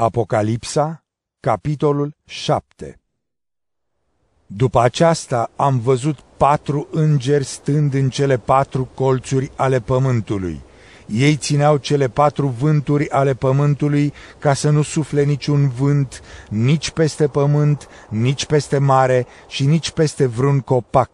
Apocalipsa, capitolul 7 După aceasta am văzut patru îngeri stând în cele patru colțuri ale pământului. Ei țineau cele patru vânturi ale pământului ca să nu sufle niciun vânt, nici peste pământ, nici peste mare și nici peste vreun copac.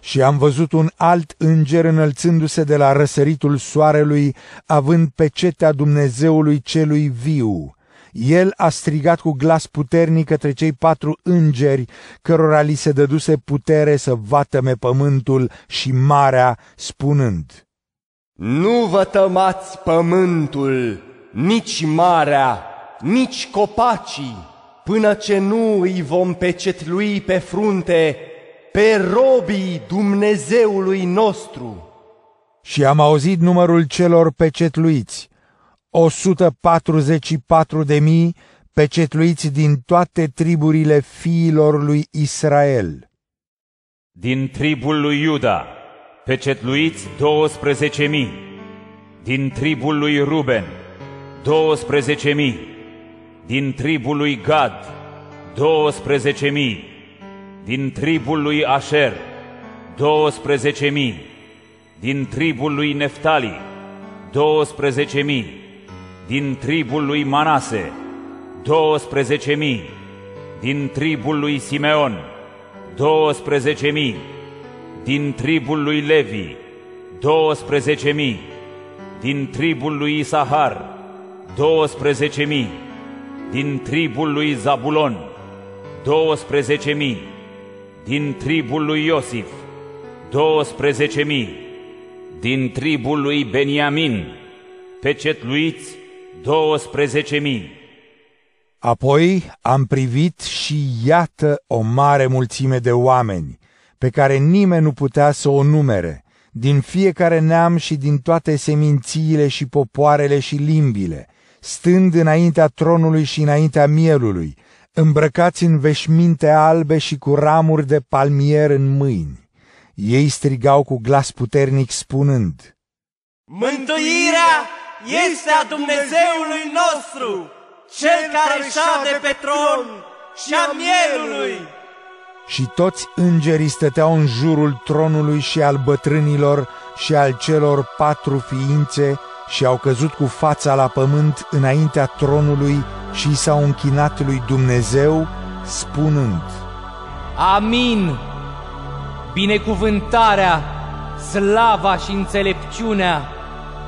Și am văzut un alt înger înălțându-se de la răsăritul soarelui, având pecetea Dumnezeului celui viu el a strigat cu glas puternic către cei patru îngeri, cărora li se dăduse putere să vatăme pământul și marea, spunând, Nu vă tămați pământul, nici marea, nici copacii, până ce nu îi vom pecetlui pe frunte pe robii Dumnezeului nostru. Și am auzit numărul celor pecetluiți, 144 de mii pecetluiți din toate triburile fiilor lui Israel. Din tribul lui Iuda, pecetluiți 12 mii. Din tribul lui Ruben, 12 mii. Din tribul lui Gad, 12 mii. Din tribul lui Asher, 12 mii. Din tribul lui Neftali, 12 mii din tribul lui Manase, 12.000, din tribul lui Simeon, 12.000, din tribul lui Levi, 12.000, din tribul lui Isahar, 12.000, din tribul lui Zabulon, 12.000, din tribul lui Iosif, 12.000, din tribul lui Beniamin, pecetluiți 12.000. Apoi am privit și iată o mare mulțime de oameni, pe care nimeni nu putea să o numere, din fiecare neam și din toate semințiile și popoarele și limbile, stând înaintea tronului și înaintea mielului, îmbrăcați în veșminte albe și cu ramuri de palmier în mâini. Ei strigau cu glas puternic spunând, Mântuirea este a Dumnezeului nostru, Cel care șade pe tron și a mielului. Și toți îngerii stăteau în jurul tronului și al bătrânilor și al celor patru ființe și au căzut cu fața la pământ înaintea tronului și s-au închinat lui Dumnezeu, spunând, Amin! Binecuvântarea, slava și înțelepciunea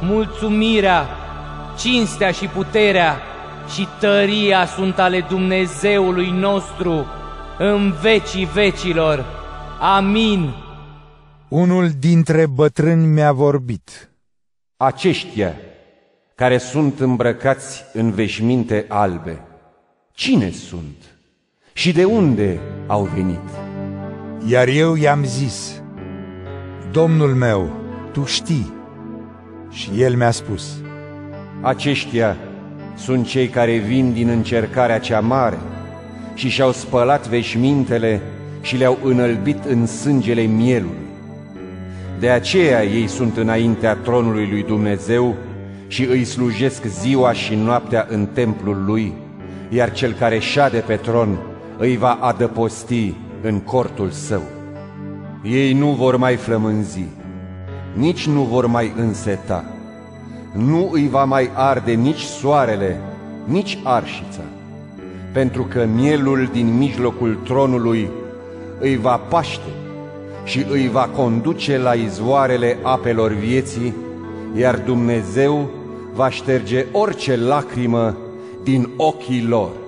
mulțumirea, cinstea și puterea și tăria sunt ale Dumnezeului nostru în vecii vecilor. Amin. Unul dintre bătrâni mi-a vorbit. Aceștia care sunt îmbrăcați în veșminte albe, cine sunt și de unde au venit? Iar eu i-am zis, Domnul meu, tu știi. Și el mi-a spus, Aceștia sunt cei care vin din încercarea cea mare și și-au spălat veșmintele și le-au înălbit în sângele mielului. De aceea ei sunt înaintea tronului lui Dumnezeu și îi slujesc ziua și noaptea în templul lui, iar cel care șade pe tron îi va adăposti în cortul său. Ei nu vor mai flămânzi, nici nu vor mai înseta. Nu îi va mai arde nici soarele, nici arșița, pentru că mielul din mijlocul tronului îi va paște și îi va conduce la izvoarele apelor vieții, iar Dumnezeu va șterge orice lacrimă din ochii lor.